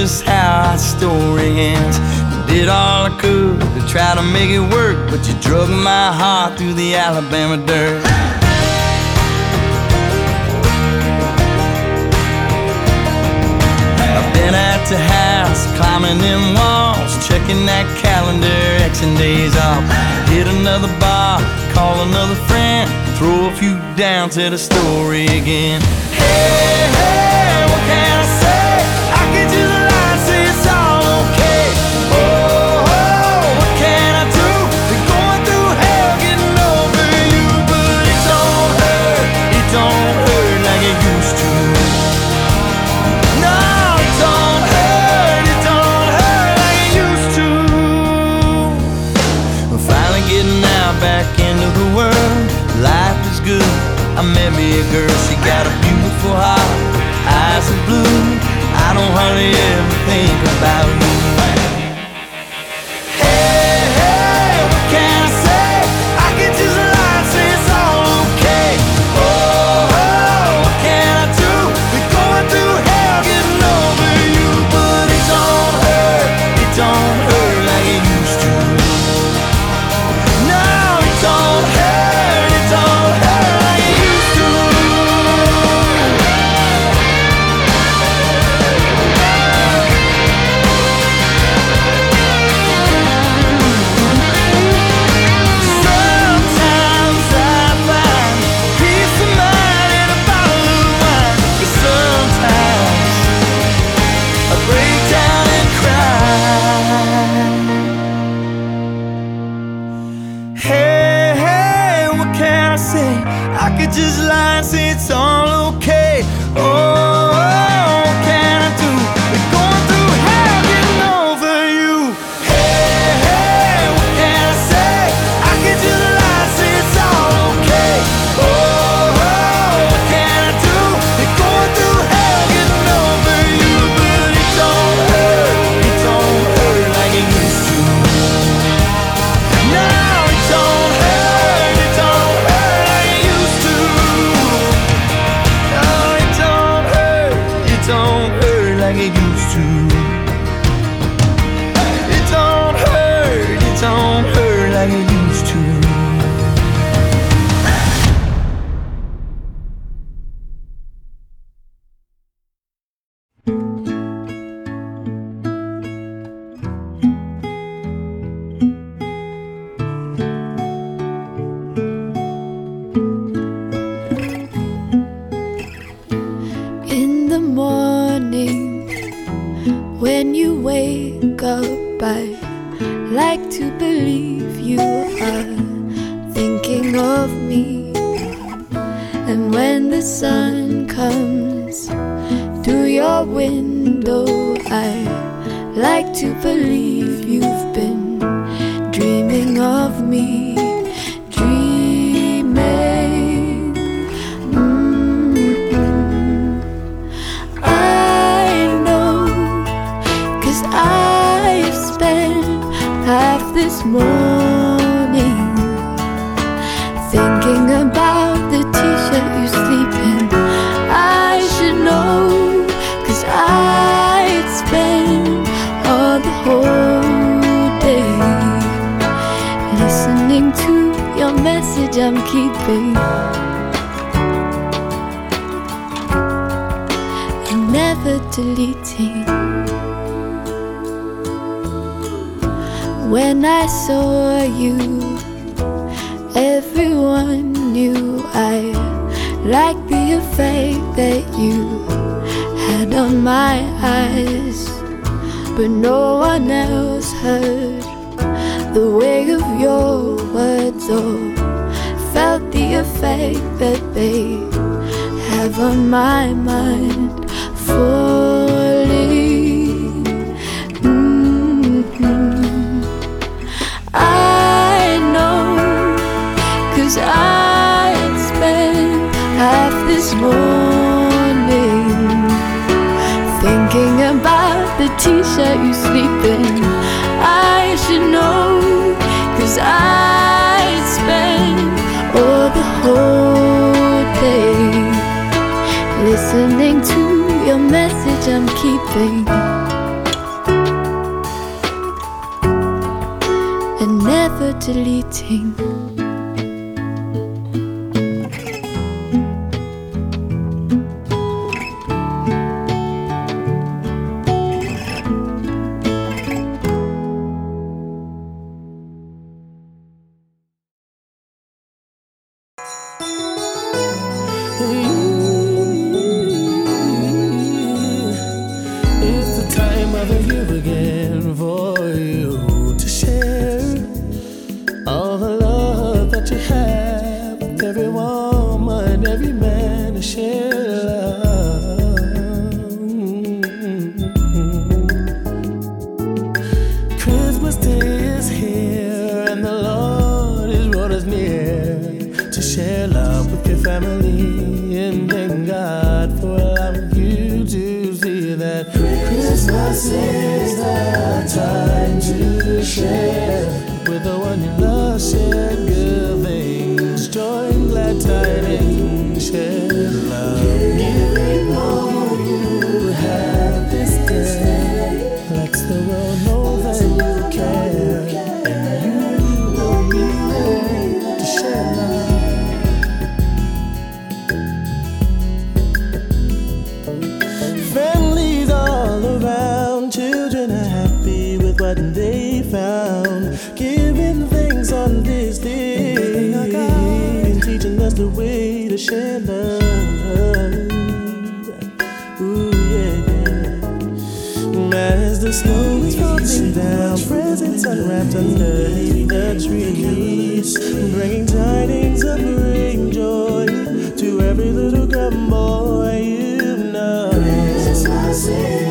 just how our story ends. Did all I could to try to make it work, but you drug my heart through the Alabama dirt. I've been at the house, climbing them walls, checking that calendar, xing days off. Hit another bar, call another friend, throw a few down to the story again. Hey, hey. girl, she got a beautiful heart, eyes of blue. I don't hardly ever think about you. don't hurt like it used to. It don't hurt, it don't hurt like it used to. be. And never deleting. When I saw you, everyone knew I liked the effect that you had on my eyes. But no one else heard the way of your words. Oh your fake, they Have on my mind fully. Mm -hmm. I know, cause I spent half this morning thinking about the t shirt you whole day. Listening to your message, I'm keeping. And never deleting. slowly dropping down, presents unwrapped underneath the trees, bringing tidings of great joy to every little girl and boy you know. Christmas is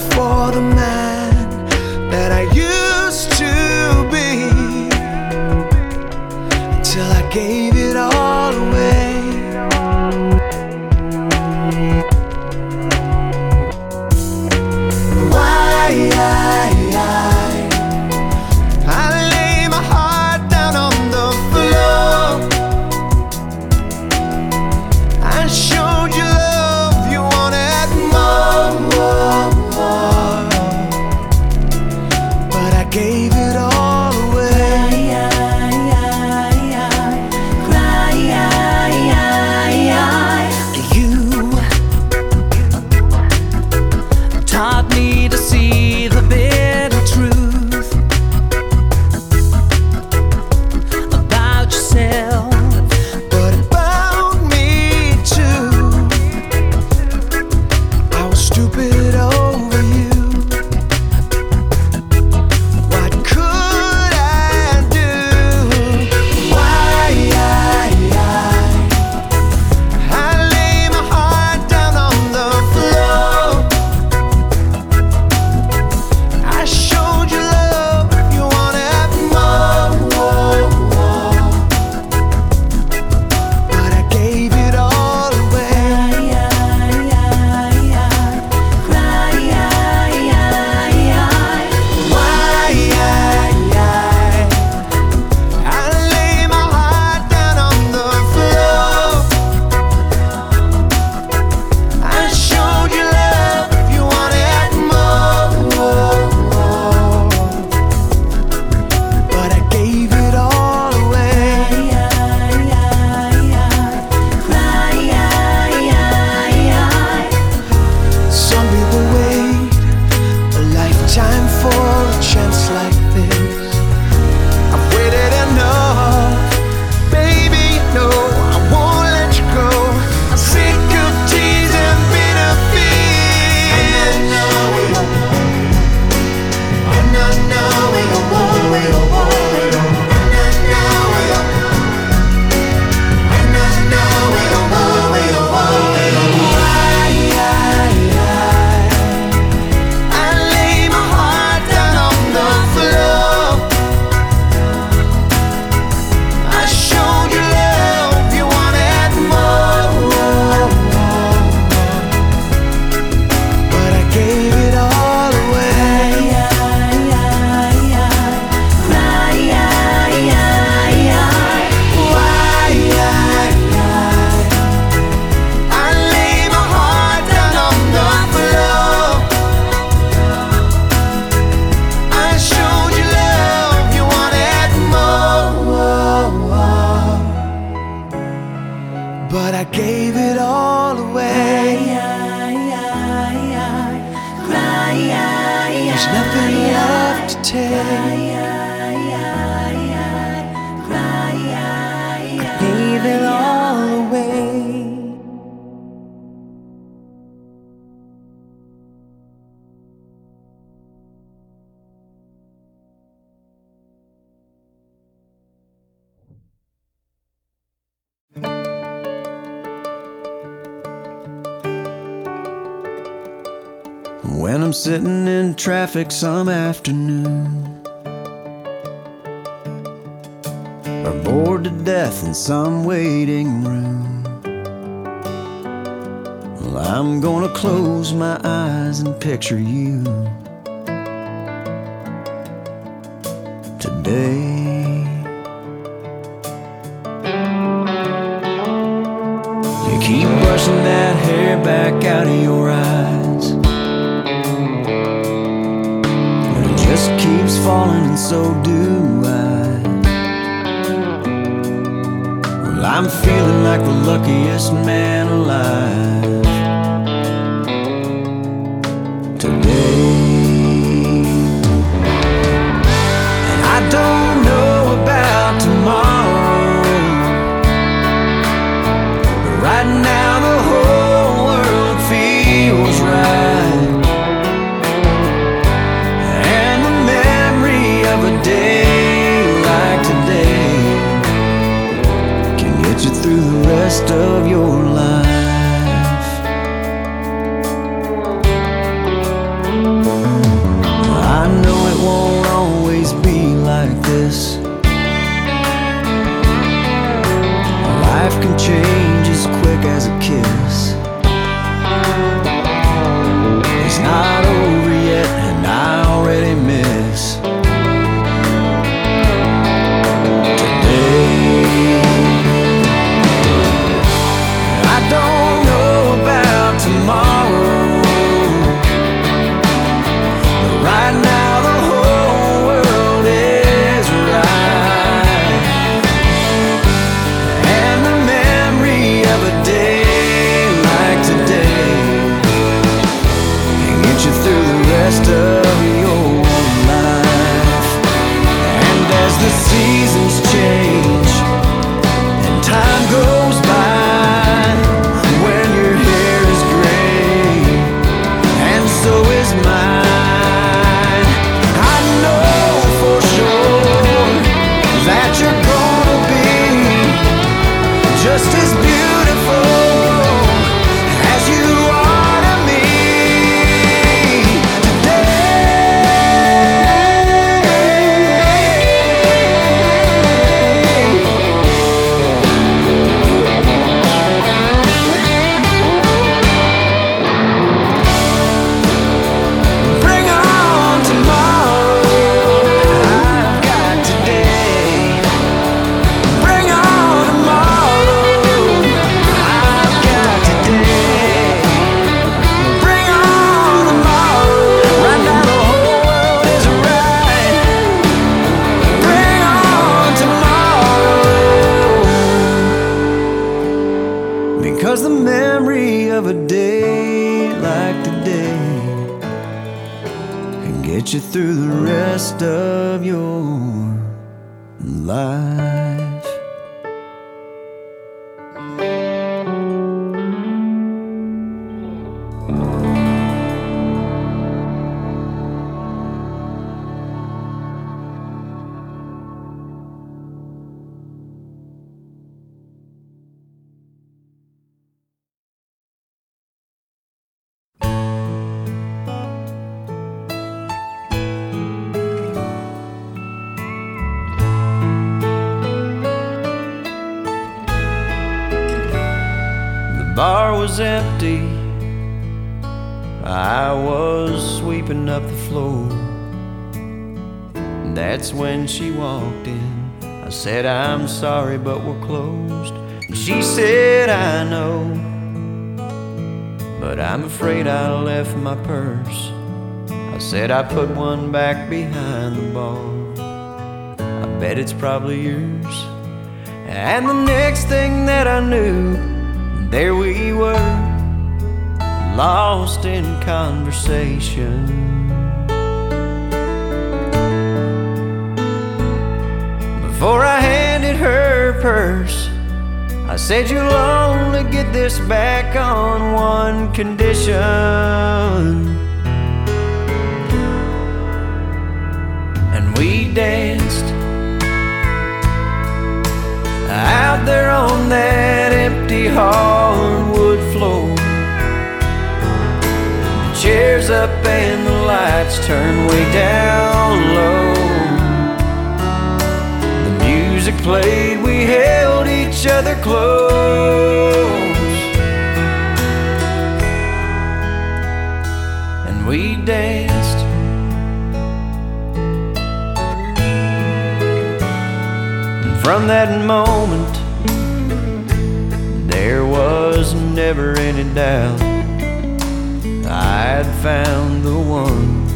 for the man that I used to be until I gave. when I'm sitting in traffic some afternoon. Or bored to death in some waiting room. Well, I'm gonna close my eyes and picture you. Was empty. I was sweeping up the floor. That's when she walked in. I said, I'm sorry, but we're closed. And she said, I know. But I'm afraid I left my purse. I said, I put one back behind the bar. I bet it's probably yours. And the next thing that I knew, there we were, lost in conversation. Before I handed her purse, I said, You'll only get this back on one condition. And we danced out there on that empty hardwood floor. The chairs up and the lights turned way down low. The music played, we held each other close. And we danced. From that moment, there was never any doubt I had found the one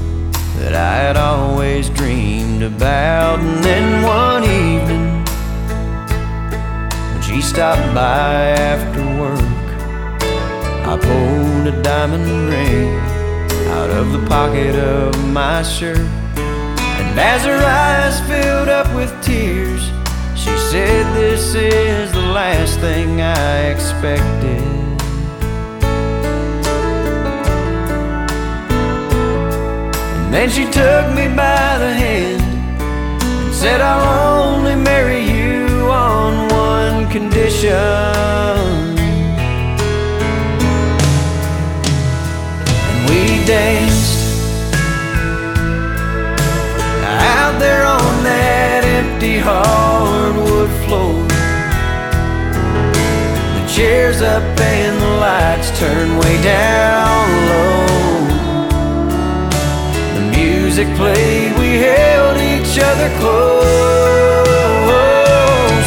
that I had always dreamed about. And then one evening, when she stopped by after work, I pulled a diamond ring out of the pocket of my shirt. And as her eyes filled up with tears, said, This is the last thing I expected. And then she took me by the hand and said, I'll only chairs up and the lights turn way down low. The music played, we held each other close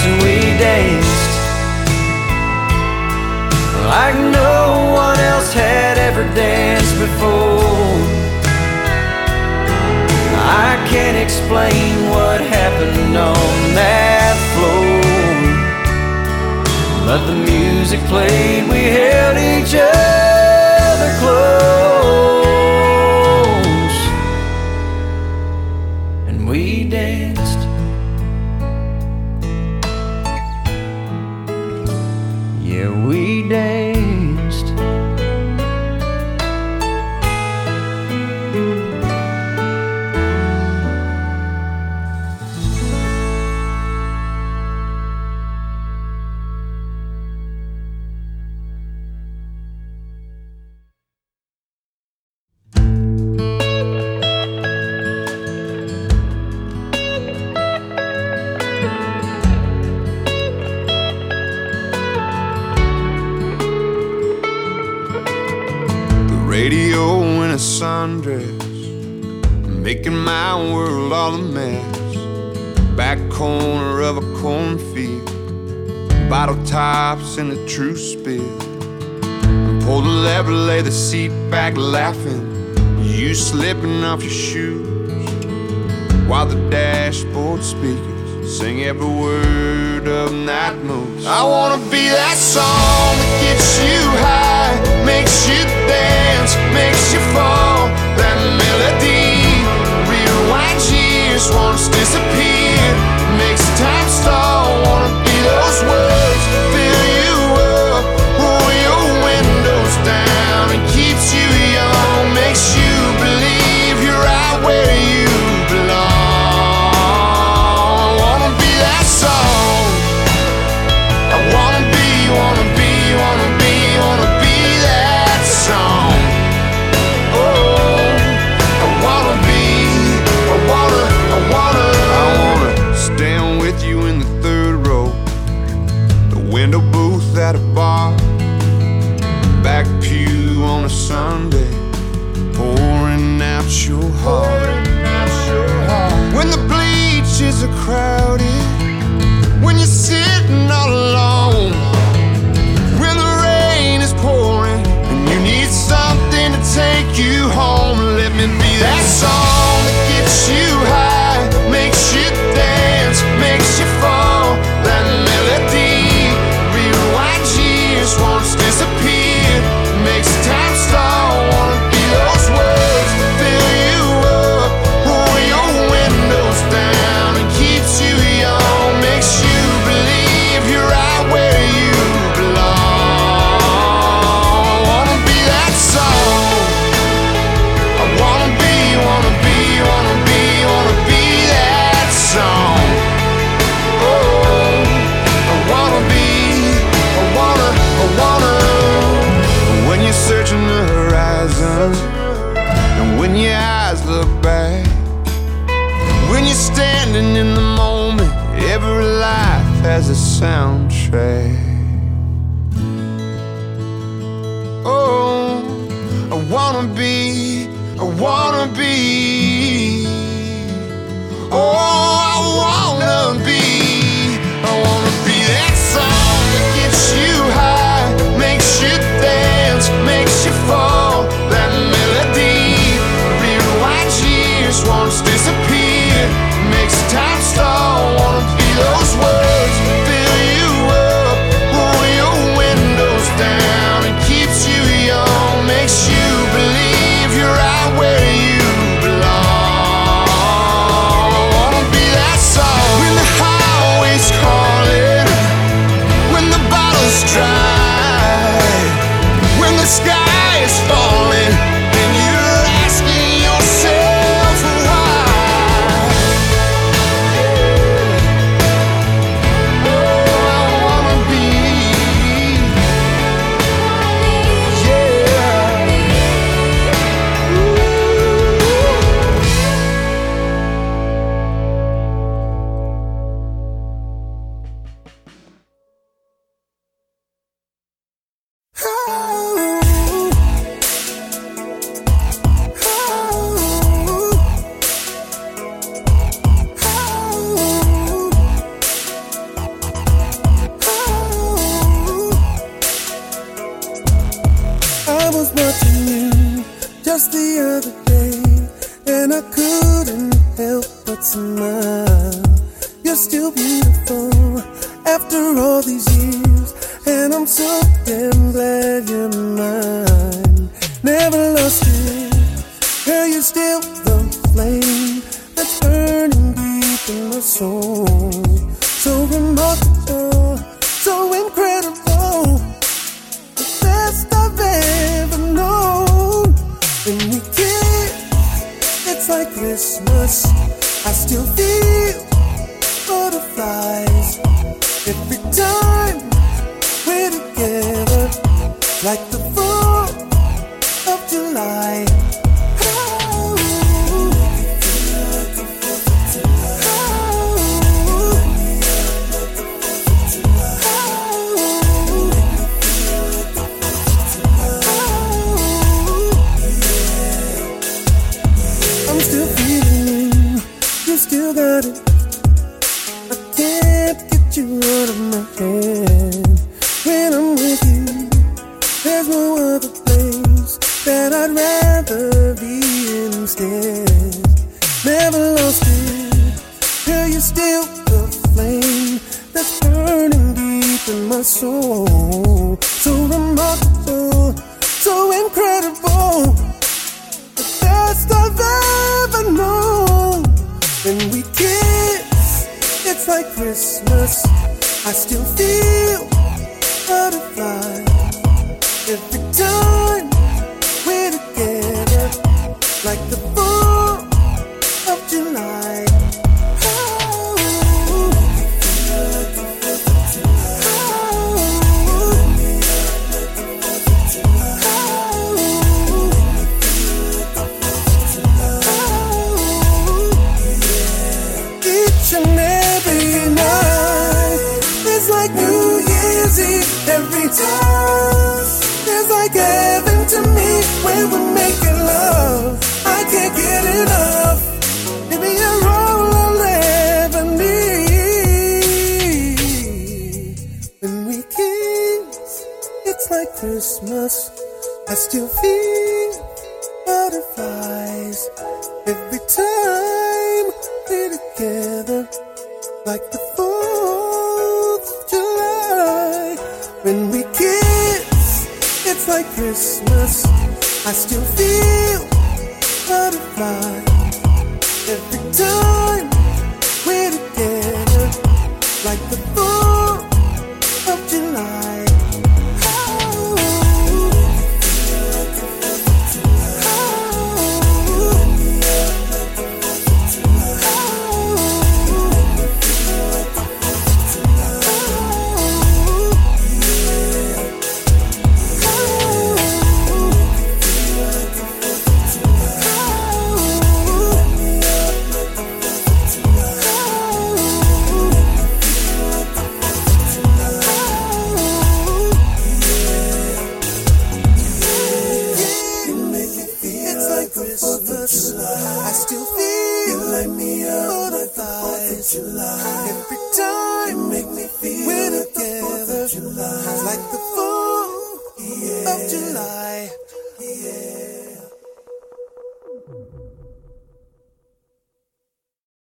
and we danced like no one else had ever danced before. I can't explain what happened on that. Let the music play, we held each other close. And we danced. Yeah, we danced. In a true spirit, And pull the lever, lay the seat back laughing. You slipping off your shoes while the dashboard speakers sing every word of night moves. I wanna be that song that gets you high, makes you dance, makes you fall. That melody rewinds years, won't soul. So remarkable, so incredible. The best I've ever known. When we kiss, it's like Christmas. I still feel butterflies every time we're together. Like the times feels like heaven to me when we're making love. I can't get enough. Give me a roll I'll ever need. When we kiss, it's like Christmas. I still feel butterflies every time we're together, like. like Christmas. I still feel butterfly every time.